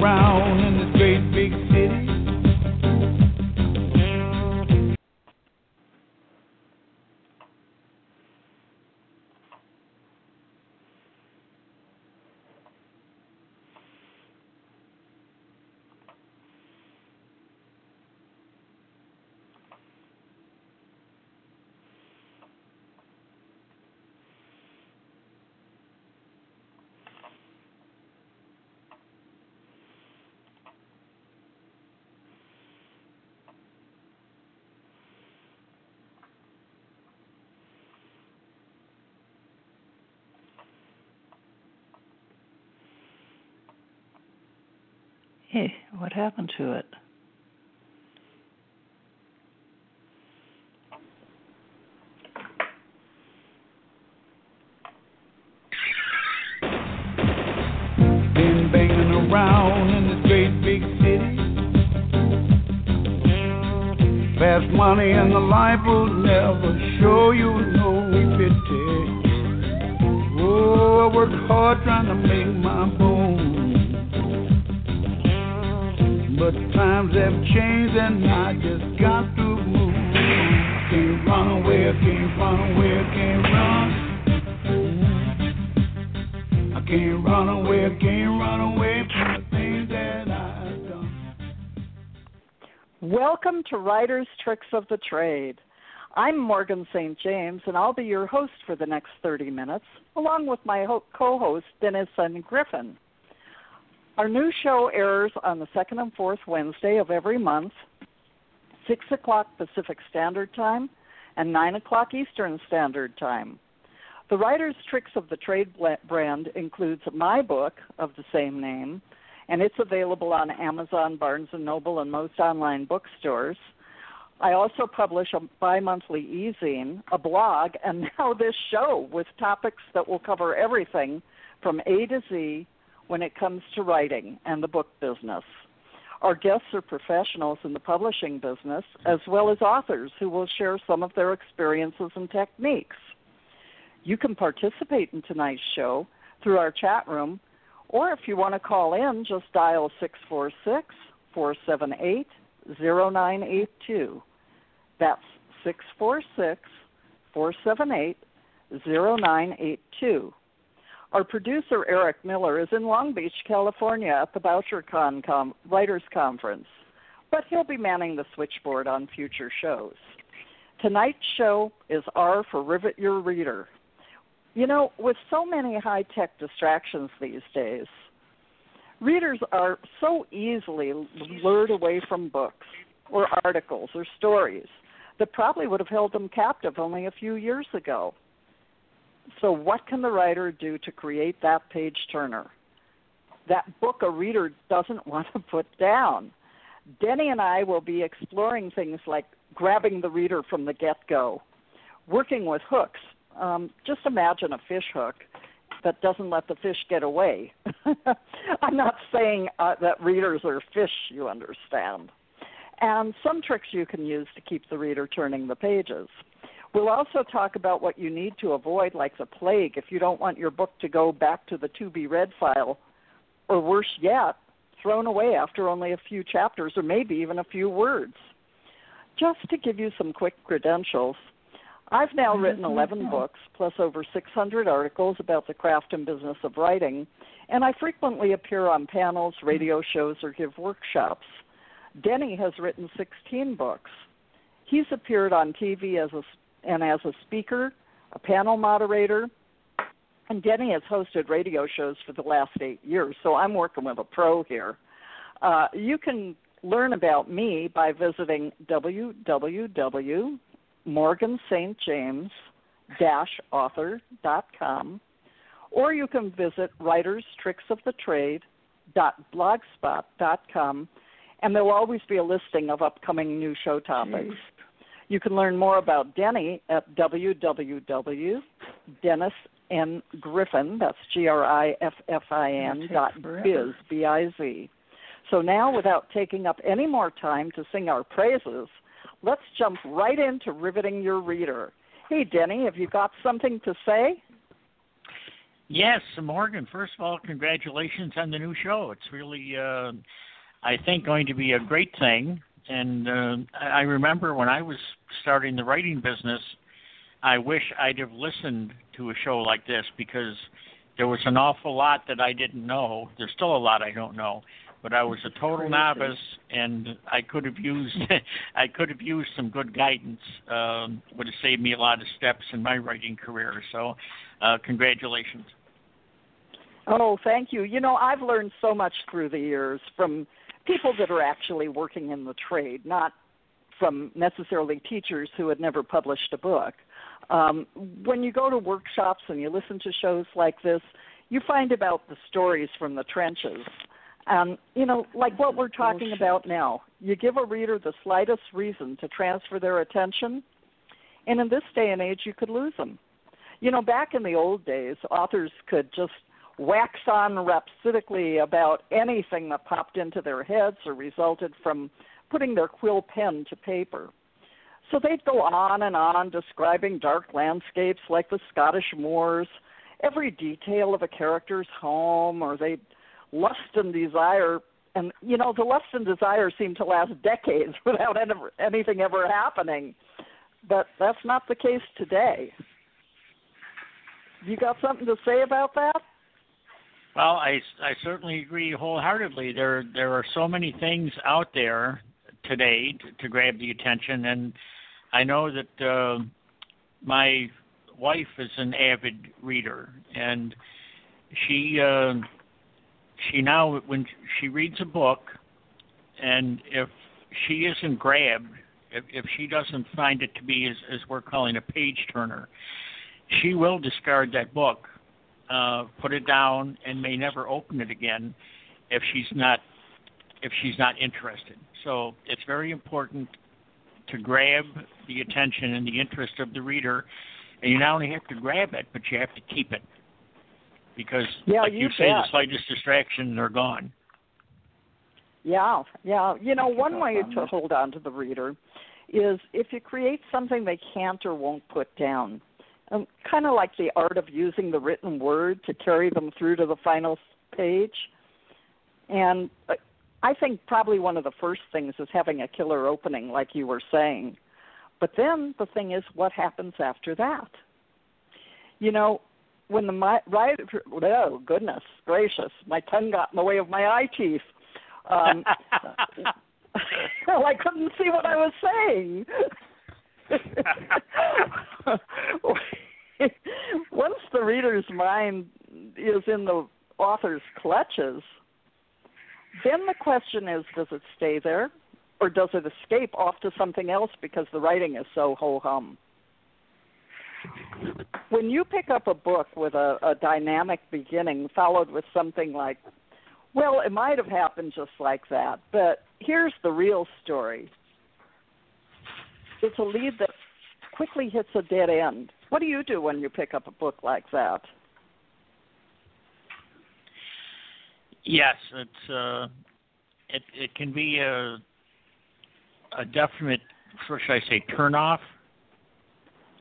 around in this great big city. What happened to it? Been banging around in this great big city. Fast money and the life will never show you no pity. Oh, I hard trying to make my bones. But times have changed and I just got to move. Can't run away, can't run away, can't run. I can't run away, can't run away from the things that I've done. Welcome to Writer's Tricks of the Trade. I'm Morgan St. James, and I'll be your host for the next 30 minutes, along with my ho- co host, Dennis N. Griffin. Our new show airs on the second and fourth Wednesday of every month, 6 o'clock Pacific Standard Time and 9 o'clock Eastern Standard Time. The Writer's Tricks of the Trade brand includes my book of the same name, and it's available on Amazon, Barnes & Noble, and most online bookstores. I also publish a bi-monthly e-zine, a blog, and now this show with topics that will cover everything from A to Z when it comes to writing and the book business. Our guests are professionals in the publishing business, as well as authors who will share some of their experiences and techniques. You can participate in tonight's show through our chat room, or if you want to call in, just dial 646 478 0982. That's 646 478 0982. Our producer, Eric Miller, is in Long Beach, California at the BoucherCon com- Writers Conference, but he'll be manning the switchboard on future shows. Tonight's show is R for Rivet Your Reader. You know, with so many high tech distractions these days, readers are so easily lured away from books or articles or stories that probably would have held them captive only a few years ago. So, what can the writer do to create that page turner? That book a reader doesn't want to put down. Denny and I will be exploring things like grabbing the reader from the get go, working with hooks. Um, just imagine a fish hook that doesn't let the fish get away. I'm not saying uh, that readers are fish, you understand. And some tricks you can use to keep the reader turning the pages. We'll also talk about what you need to avoid, like the plague, if you don't want your book to go back to the to be read file, or worse yet, thrown away after only a few chapters or maybe even a few words. Just to give you some quick credentials, I've now mm-hmm. written 11 mm-hmm. books plus over 600 articles about the craft and business of writing, and I frequently appear on panels, radio mm-hmm. shows, or give workshops. Denny has written 16 books. He's appeared on TV as a and as a speaker, a panel moderator, and Denny has hosted radio shows for the last eight years, so I'm working with a pro here. Uh, you can learn about me by visiting www.morganstjames-author.com, or you can visit writerstricksofthetrade.blogspot.com, and there'll always be a listing of upcoming new show topics. You can learn more about Denny at www.dennisngriffin, that's G-R-I-F-F-I-N dot biz, B-I-Z. So now, without taking up any more time to sing our praises, let's jump right into riveting your reader. Hey, Denny, have you got something to say? Yes, Morgan. First of all, congratulations on the new show. It's really, uh, I think, going to be a great thing. And uh, I remember when I was starting the writing business, I wish I'd have listened to a show like this because there was an awful lot that I didn't know. There's still a lot I don't know, but I was a total novice, and I could have used I could have used some good guidance. Um, would have saved me a lot of steps in my writing career. So, uh, congratulations. Oh, thank you. You know, I've learned so much through the years from people that are actually working in the trade, not from necessarily teachers who had never published a book. Um, when you go to workshops and you listen to shows like this, you find about the stories from the trenches. Um, you know, like what we're talking about now. You give a reader the slightest reason to transfer their attention, and in this day and age, you could lose them. You know, back in the old days, authors could just wax on rhapsodically about anything that popped into their heads or resulted from putting their quill pen to paper. So they'd go on and on describing dark landscapes like the Scottish moors, every detail of a character's home, or they'd lust and desire. And, you know, the lust and desire seemed to last decades without anything ever happening. But that's not the case today. You got something to say about that? Well, I, I certainly agree wholeheartedly. There there are so many things out there today to, to grab the attention, and I know that uh, my wife is an avid reader, and she uh, she now when she reads a book, and if she isn't grabbed, if, if she doesn't find it to be as, as we're calling a page turner, she will discard that book uh, put it down and may never open it again if she's not if she's not interested. So it's very important to grab the attention and the interest of the reader, and you not only have to grab it, but you have to keep it because, yeah, like you, you say, bet. the slightest distraction, they're gone. Yeah, yeah. You know, one way to hold on to the reader is if you create something they can't or won't put down um, kind of like the art of using the written word to carry them through to the final page. And uh, I think probably one of the first things is having a killer opening, like you were saying. But then the thing is, what happens after that? You know, when the my, writer, oh goodness gracious, my tongue got in the way of my eye teeth. Um, well, I couldn't see what I was saying. Once the reader's mind is in the author's clutches, then the question is does it stay there or does it escape off to something else because the writing is so ho hum? When you pick up a book with a, a dynamic beginning followed with something like, well, it might have happened just like that, but here's the real story. It's a lead that quickly hits a dead end. What do you do when you pick up a book like that? Yes, it's uh, it it can be a a definite, what should I say, turn off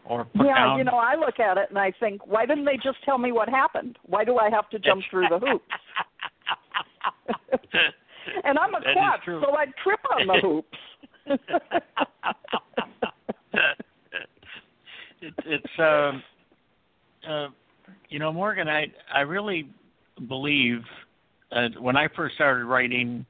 or put yeah, down. you know, I look at it and I think, why didn't they just tell me what happened? Why do I have to jump through the hoops? and I'm a That is klutz, true. so I trip on the hoops. It, it's um uh, you know Morgan I I really believe uh, when I first started writing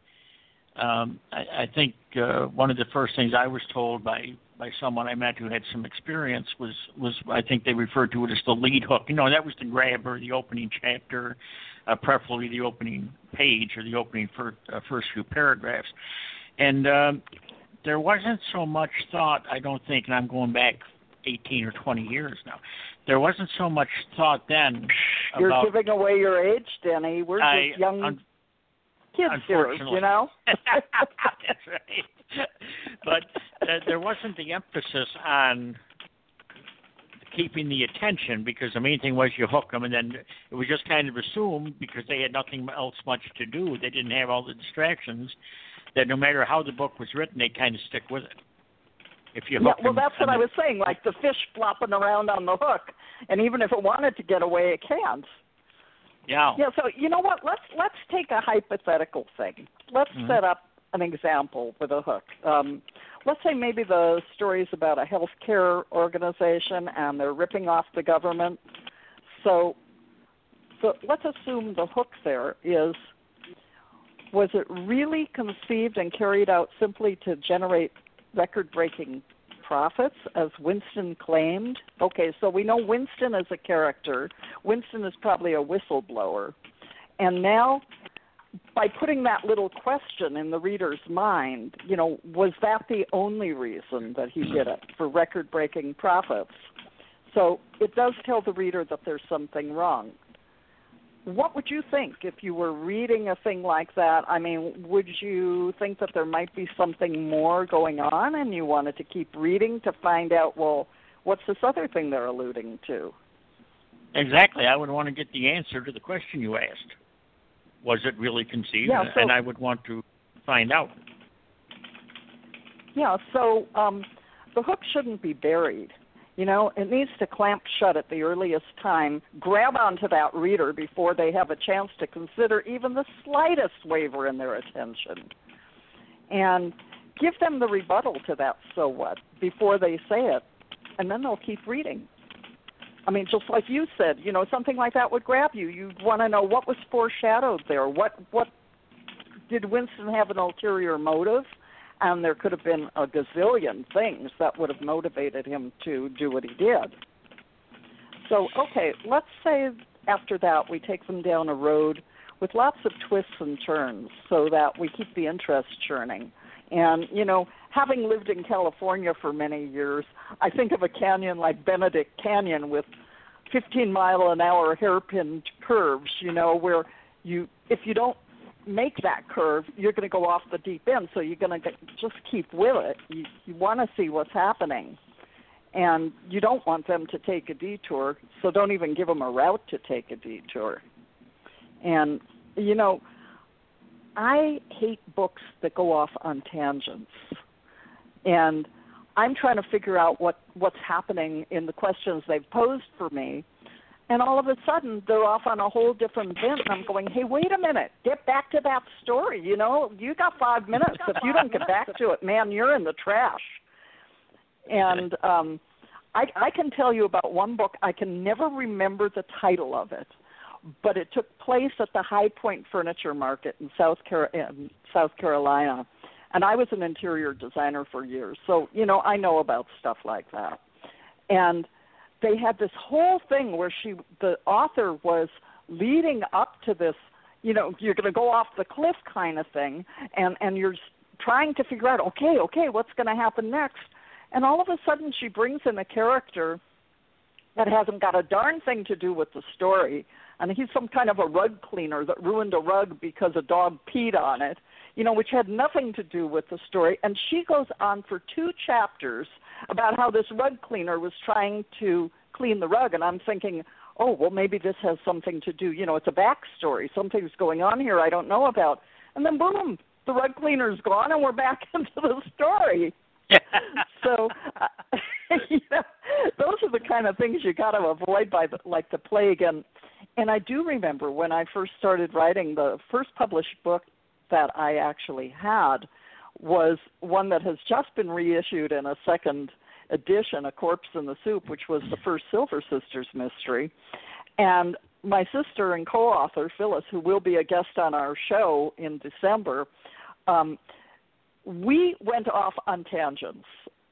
um I, I think uh, one of the first things I was told by by someone I met who had some experience was was I think they referred to it as the lead hook. You know, that was the grabber, the opening chapter, uh, preferably the opening page or the opening fir- uh, first few paragraphs. And um, there wasn't so much thought, I don't think, and I'm going back 18 or 20 years now. There wasn't so much thought then You're about giving away your age, Denny. We're I- just young un- kids here, you know. That's right. But uh, there wasn't the emphasis on keeping the attention because the main thing was you hook them, and then it was just kind of assumed because they had nothing else much to do. They didn't have all the distractions. That no matter how the book was written, they kind of stick with it. If you Yeah, well, that's what I was saying. Like the fish flopping around on the hook, and even if it wanted to get away, it can't. Yeah. Yeah. So you know what? Let's let's take a hypothetical thing. Let's Mhm. set up an example with a hook. Um, let's say maybe the story is about a healthcare organization and they're ripping off the government. So, so let's assume the hook there is was it really conceived and carried out simply to generate record breaking profits as Winston claimed? Okay, so we know Winston is a character. Winston is probably a whistleblower. And now by putting that little question in the reader's mind, you know, was that the only reason that he did it for record breaking profits? So it does tell the reader that there's something wrong. What would you think if you were reading a thing like that? I mean, would you think that there might be something more going on and you wanted to keep reading to find out, well, what's this other thing they're alluding to? Exactly. I would want to get the answer to the question you asked. Was it really conceived? Yeah, so- and I would want to find out. Yeah, so um, the hook shouldn't be buried. You know, it needs to clamp shut at the earliest time, grab onto that reader before they have a chance to consider even the slightest waver in their attention. And give them the rebuttal to that so what before they say it, and then they'll keep reading. I mean, just like you said, you know, something like that would grab you. You'd want to know what was foreshadowed there. What what did Winston have an ulterior motive? And there could have been a gazillion things that would have motivated him to do what he did. So, okay, let's say after that we take them down a road with lots of twists and turns so that we keep the interest churning. And, you know, having lived in California for many years, I think of a canyon like Benedict Canyon with 15 mile an hour hairpin curves, you know, where you if you don't make that curve, you're going to go off the deep end. So you're going to just keep with it. You, you want to see what's happening, and you don't want them to take a detour. So don't even give them a route to take a detour. And you know, I hate books that go off on tangents, and I'm trying to figure out what what's happening in the questions they've posed for me and all of a sudden they're off on a whole different bent and i'm going hey wait a minute. Get back to that story you know? You got five minutes. If you don't get back to it man you're in the trash. And um i i can tell you about one book. I can never remember the title of it but it took place at the high point furniture market in south Car- in south carolina. And i was an interior designer for years. So you know i know about stuff like that. And they had this whole thing where she the author was leading up to this you know you're going to go off the cliff kind of thing and and you're trying to figure out okay okay what's going to happen next? And all of a sudden she brings in a character that hasn't got a darn thing to do with the story and he's some kind of a rug cleaner that ruined a rug because a dog peed on it you know which had nothing to do with the story. And she goes on for two chapters about how this rug cleaner was trying to clean the rug. And i'm thinking oh well maybe this has something to do you know it's a backstory. Something's going on here i don't know about. And then boom the rug cleaner's gone and we're back into the story. So uh, you know those are the kind of things you got to avoid by the, like the plague. And and i do remember when i first started writing the first published book that i actually had was one that has just been reissued in a second edition, A Corpse in the Soup, which was the first Silver Sisters mystery. And my sister and co author, Phyllis, who will be a guest on our show in December, um, we went off on tangents.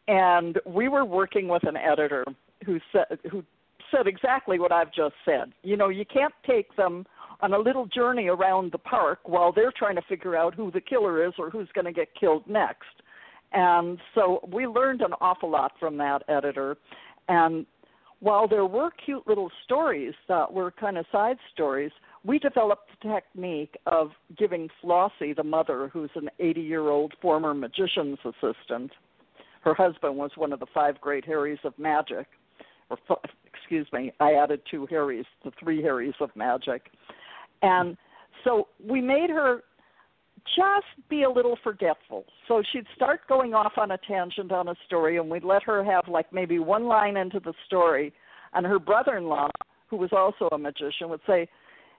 And we were working with an editor who said, who said exactly what I've just said. You know, you can't take them on a little journey around the park while they're trying to figure out who the killer is or who's going to get killed next. And so we learned an awful lot from that editor. And while there were cute little stories that were kind of side stories, we developed the technique of giving Flossie, the mother, who's an 80 year old former magician's assistant, her husband was one of the five great Harrys of magic. Or, excuse me, I added two Harrys, the three Harrys of magic. And so we made her just be a little forgetful. So she'd start going off on a tangent on a story, and we'd let her have like maybe one line into the story. And her brother in law, who was also a magician, would say,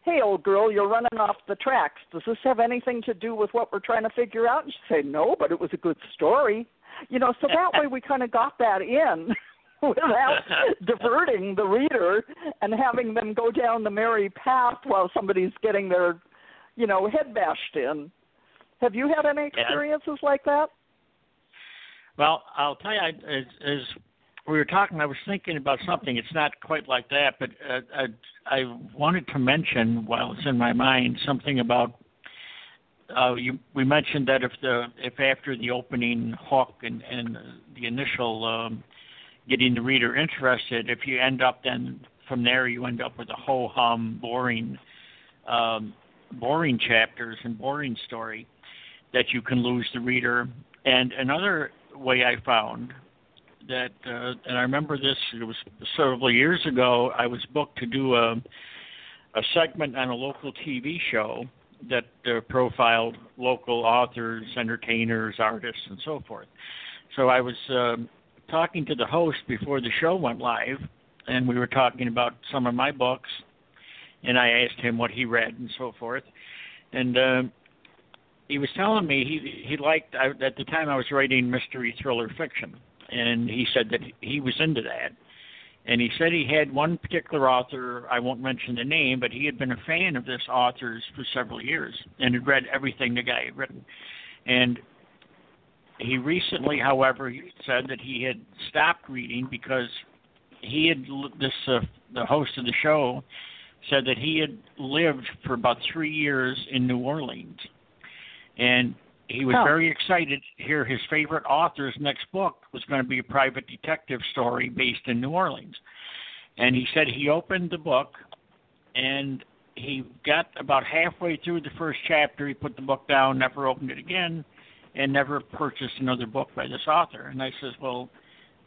hey, old girl, you're running off the tracks. Does this have anything to do with what we're trying to figure out? And she'd say, no, but it was a good story. You know, so that way we kind of got that in without diverting the reader and having them go down the merry path while somebody's getting their, you know, head bashed in. Have you had any experiences yeah. like that? Well, I'll tell you, as, as we were talking, I was thinking about something. It's not quite like that, but uh, I, I wanted to mention, while it's in my mind, something about. Uh, you, we mentioned that if the if after the opening hook and, and the initial um, getting the reader interested, if you end up then from there you end up with a ho hum boring um, boring chapters and boring story that you can lose the reader. And another way I found that, uh, and I remember this, it was several years ago, I was booked to do a, a segment on a local TV show that uh, profiled local authors, entertainers, artists, and so forth. So I was uh, talking to the host before the show went live, and we were talking about some of my books, and I asked him what he read and so forth. And uh, he was telling me he he liked I, at the time I was writing mystery thriller fiction, and he said that he was into that. And he said he had one particular author, I won't mention the name, but he had been a fan of this author's for several years and had read everything the guy had written. And he recently, however, said that he had stopped reading because he had this uh, the host of the show said that he had lived for about three years in New Orleans and he was very excited to hear his favorite author's next book was going to be a private detective story based in New Orleans. And he said he opened the book and he got about halfway through the first chapter. He put the book down, never opened it again, and never purchased another book by this author. And I says, Well,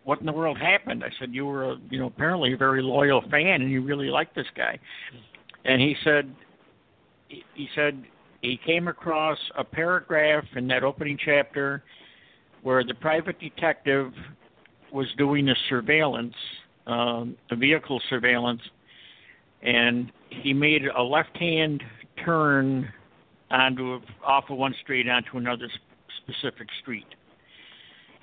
what in the world happened? I said, You were, a, you know, apparently a very loyal fan and you really liked this guy. And he said, he said he came across a paragraph in that opening chapter where the private detective was doing a surveillance, um, a vehicle surveillance, and he made a left-hand turn onto off of one street onto another specific street.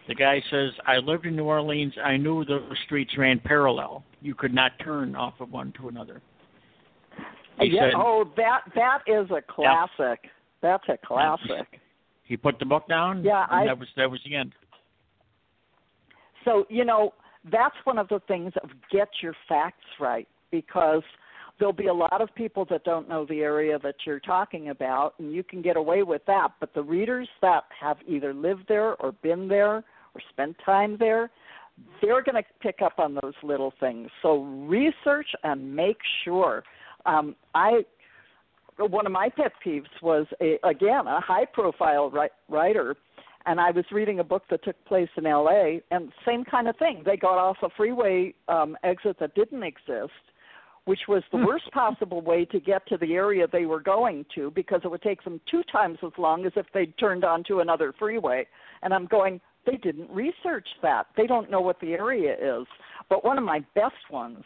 The guy says, "I lived in New Orleans. I knew the streets ran parallel. You could not turn off of one to another." He yeah. Said, oh, that that is a classic. Yeah. That's a classic. He put the book down. Yeah, I, that was that was the end. So you know that's one of the things of get your facts right because there'll be a lot of people that don't know the area that you're talking about, and you can get away with that. But the readers that have either lived there or been there or spent time there, they're going to pick up on those little things. So research and make sure um, I one of my pet peeves was a, again a high profile writer and I was reading a book that took place in LA and same kind of thing. They got off a freeway um exit that didn't exist, which was the hmm. worst possible way to get to the area they were going to because it would take them two times as long as if they'd turned onto another freeway. And I'm going, they didn't research that. They don't know what the area is. But one of my best ones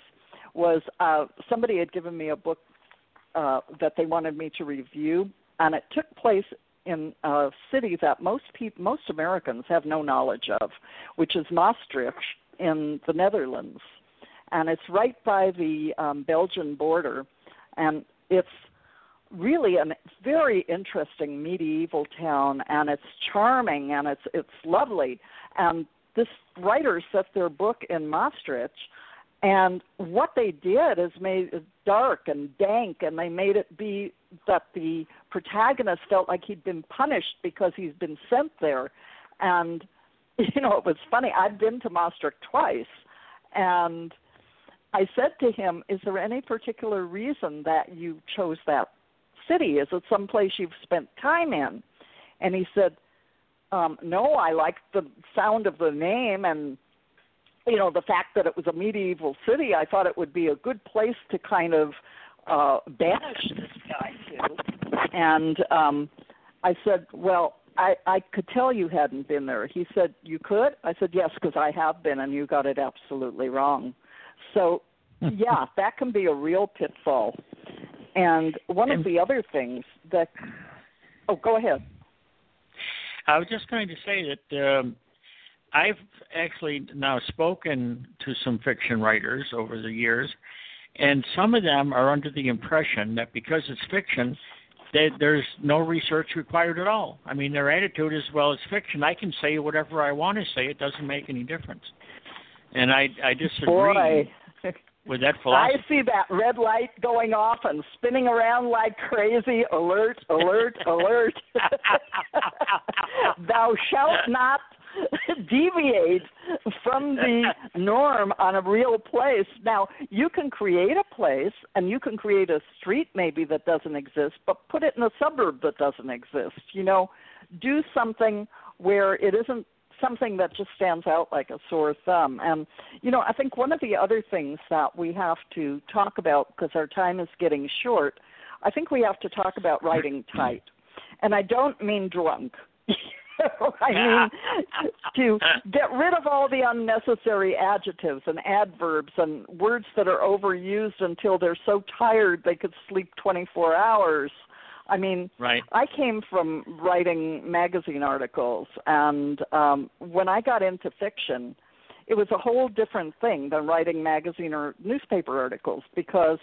was uh, somebody had given me a book uh, that they wanted me to review, and it took place in a city that most people, most Americans have no knowledge of, which is Maastricht in the Netherlands, and it's right by the um, Belgian border, and it's really a very interesting medieval town, and it's charming and it's it's lovely, and this writer set their book in Maastricht and what they did is made it dark and dank, and they made it be that the protagonist felt like he'd been punished because he's been sent there. And you know, it was funny. I've been to Maastricht twice, and I said to him, "Is there any particular reason that you chose that city? Is it some place you've spent time in?" And he said, um, "No, I liked the sound of the name and." you know the fact that it was a medieval city, I thought it would be a good place to kind of uh, banish this guy to. And um, I said, well, I, I could tell you hadn't been there. He said, you could? I said, yes, because I have been, and you got it absolutely wrong. So, yeah, that can be a real pitfall. And one of the other things that oh, go ahead. I was just going to say that um, I've actually now spoken to some fiction writers over the years, and some of them are under the impression that because it's fiction, that there's no research required at all. I mean, their attitude is, well, it's fiction. I can say whatever I want to say. It doesn't make any difference. And I I disagree Boy. with that philosophy. I see that red light going off and spinning around like crazy. Alert, alert, alert. Thou shalt not deviate from the norm on a real place. Now, you can create a place and you can create a street maybe that doesn't exist, but put it in a suburb that doesn't exist. You know, do something where it isn't something that just stands out like a sore thumb. And, you know, I think one of the other things that we have to talk about, because our time is getting short, I think we have to talk about writing tight. And I don't mean drunk. I mean to get rid of all the unnecessary adjectives and adverbs and words that are overused until they're so tired they could sleep 24 hours. I mean, right. I came from writing magazine articles, and um, when I got into fiction, it was a whole different thing than writing magazine or newspaper articles because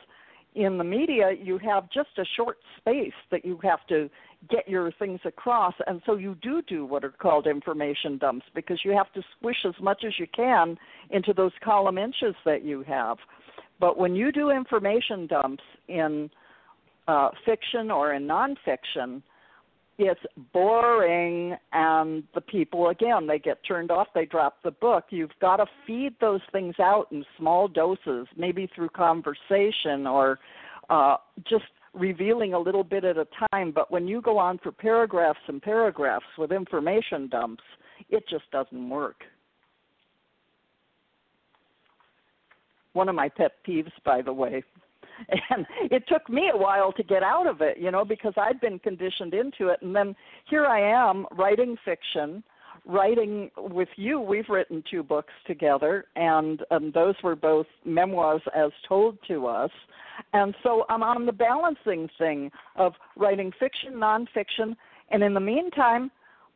in the media you have just a short space that you have to get your things across and so you do do what are called information dumps because you have to squish as much as you can into those column inches that you have but when you do information dumps in uh, fiction or in nonfiction it's boring and the people again they get turned off they drop the book. You've got to feed those things out in small doses maybe through conversation or uh, just revealing a little bit at a time. But when you go on for paragraphs and paragraphs with information dumps it just doesn't work. One of my pet peeves by the way and it took me a while to get out of it you know because i'd been conditioned into it. And then here i am writing fiction writing with you. We've written two books together and um, those were both memoirs as told to us. And so i'm on the balancing thing of writing fiction nonfiction and in the meantime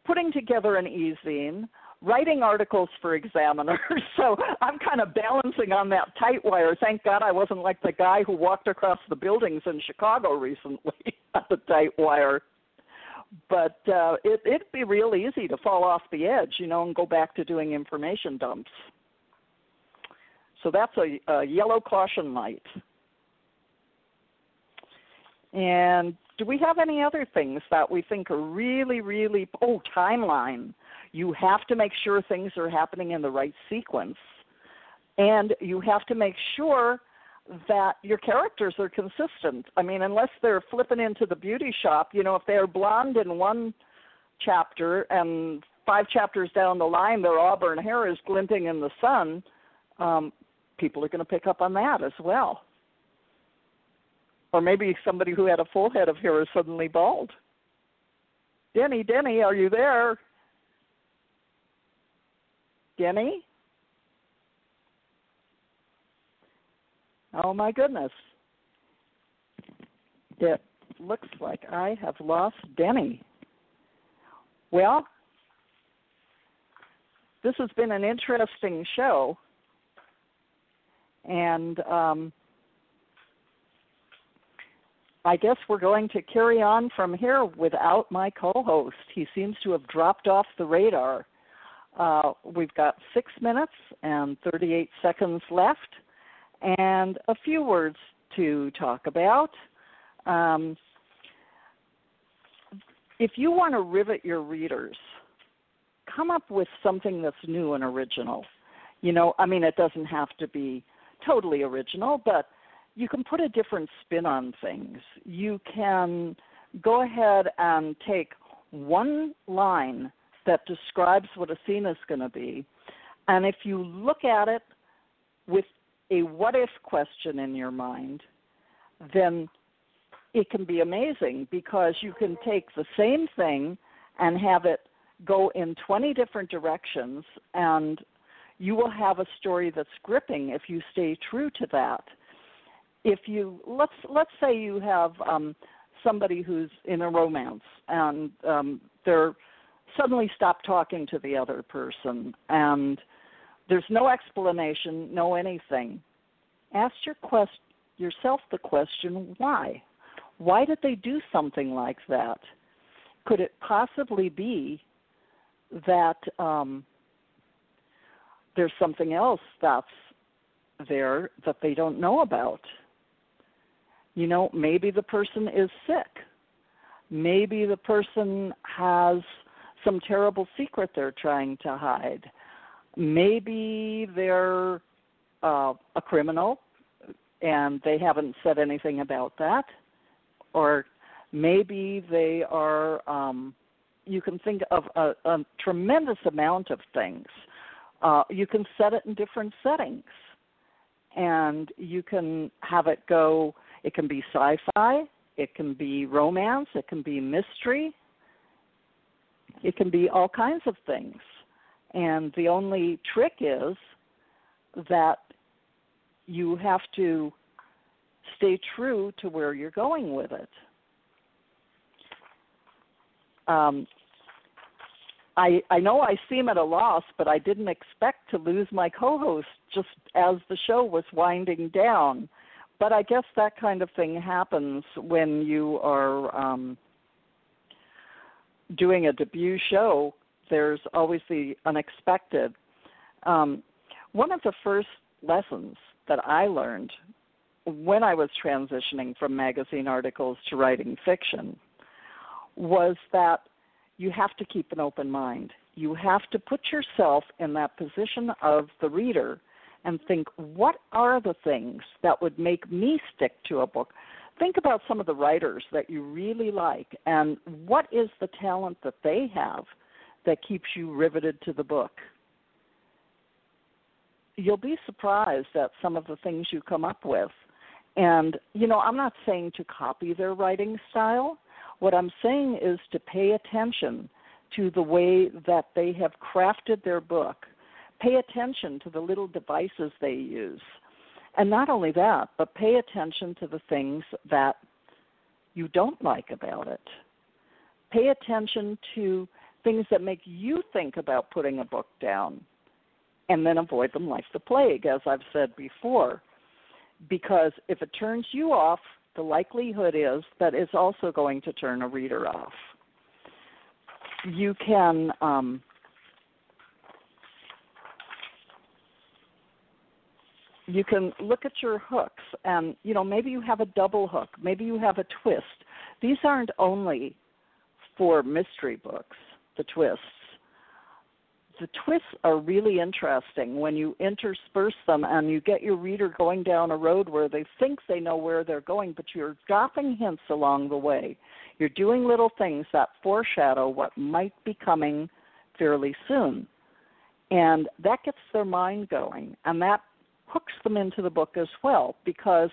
putting together an e-zine writing articles for examiners. So I'm kind of balancing on that tight wire. Thank God I wasn't like the guy who walked across the buildings in Chicago recently on the tight wire. But uh, it, it'd be real easy to fall off the edge, you know, and go back to doing information dumps. So that's a, a yellow caution light. And do we have any other things that we think are really, really, oh, timeline? You have to make sure things are happening in the right sequence and you have to make sure that your characters are consistent. I mean unless they're flipping into the beauty shop you know if they're blonde in one chapter and five chapters down the line their auburn hair is glinting in the sun um people are going to pick up on that as well. Or maybe somebody who had a full head of hair is suddenly bald. Denny denny are you there Denny? Oh my goodness. It looks like I have lost Denny. Well, this has been an interesting show. And um, I guess we're going to carry on from here without my co host. He seems to have dropped off the radar. Uh, we've got six minutes and 38 seconds left, and a few words to talk about. Um, if you want to rivet your readers, come up with something that's new and original. You know, I mean, it doesn't have to be totally original, but you can put a different spin on things. You can go ahead and take one line that describes what a scene is going to be. And if you look at it with a what if question in your mind, then it can be amazing because you can take the same thing and have it go in 20 different directions and you will have a story that's gripping if you stay true to that. if you let's let's say you have um, somebody who's in a romance and um, they're suddenly stop talking to the other person and there's no explanation, no anything. Ask your quest yourself the question why? Why did they do something like that? Could it possibly be that um, there's something else that's there that they don't know about? You know, maybe the person is sick. Maybe the person has some terrible secret they're trying to hide. Maybe they're uh, a criminal and they haven't said anything about that. Or maybe they are, um, you can think of a, a tremendous amount of things. Uh, you can set it in different settings and you can have it go it can be sci fi, it can be romance, it can be mystery, it can be all kinds of things. And the only trick is that you have to stay true to where you're going with it. Um, I I know I seem at a loss, but I didn't expect to lose my co-host just as the show was winding down but I guess that kind of thing happens when you are um, doing a debut show. There's always the unexpected. Um, one of the first lessons that I learned when I was transitioning from magazine articles to writing fiction was that you have to keep an open mind. You have to put yourself in that position of the reader and think, what are the things that would make me stick to a book? Think about some of the writers that you really like and what is the talent that they have that keeps you riveted to the book. You'll be surprised at some of the things you come up with. And, you know, I'm not saying to copy their writing style. What I'm saying is to pay attention to the way that they have crafted their book pay attention to the little devices they use. And not only that, but pay attention to the things that you don't like about it. Pay attention to things that make you think about putting a book down and then avoid them like the plague, as I've said before. Because if it turns you off, the likelihood is that it's also going to turn a reader off. You can um, you can look at your hooks and you know maybe you have a double hook maybe you have a twist. These aren't only for mystery books the twists. The twists are really interesting when you intersperse them and you get your reader going down a road where they think they know where they're going but you're dropping hints along the way. You're doing little things that foreshadow what might be coming fairly soon. And that gets their mind going and that hooks them into the book as well because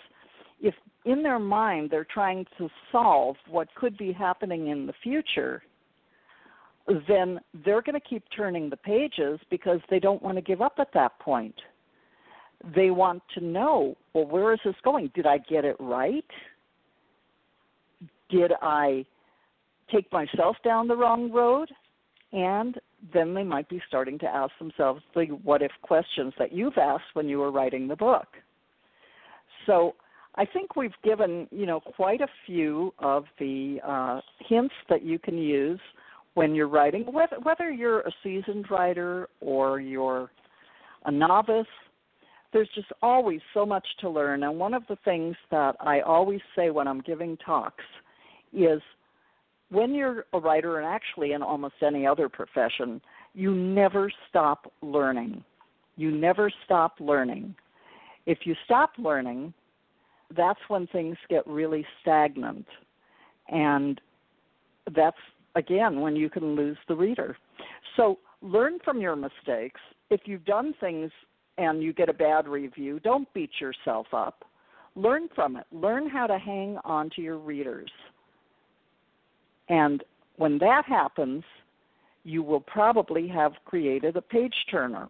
if in their mind they're trying to solve what could be happening in the future, then they're going to keep turning the pages because they don't want to give up at that point. They want to know, well, where is this going? Did I get it right? Did I take myself down the wrong road? And then they might be starting to ask themselves the what if questions that you've asked when you were writing the book. So I think we've given you know quite a few of the uh, hints that you can use when you're writing, whether, whether you're a seasoned writer or you're a novice. There's just always so much to learn, and one of the things that I always say when I'm giving talks is when you're a writer, and actually in almost any other profession, you never stop learning. You never stop learning. If you stop learning, that's when things get really stagnant. And that's, again, when you can lose the reader. So learn from your mistakes. If you've done things and you get a bad review, don't beat yourself up. Learn from it. Learn how to hang on to your readers and when that happens, you will probably have created a page turner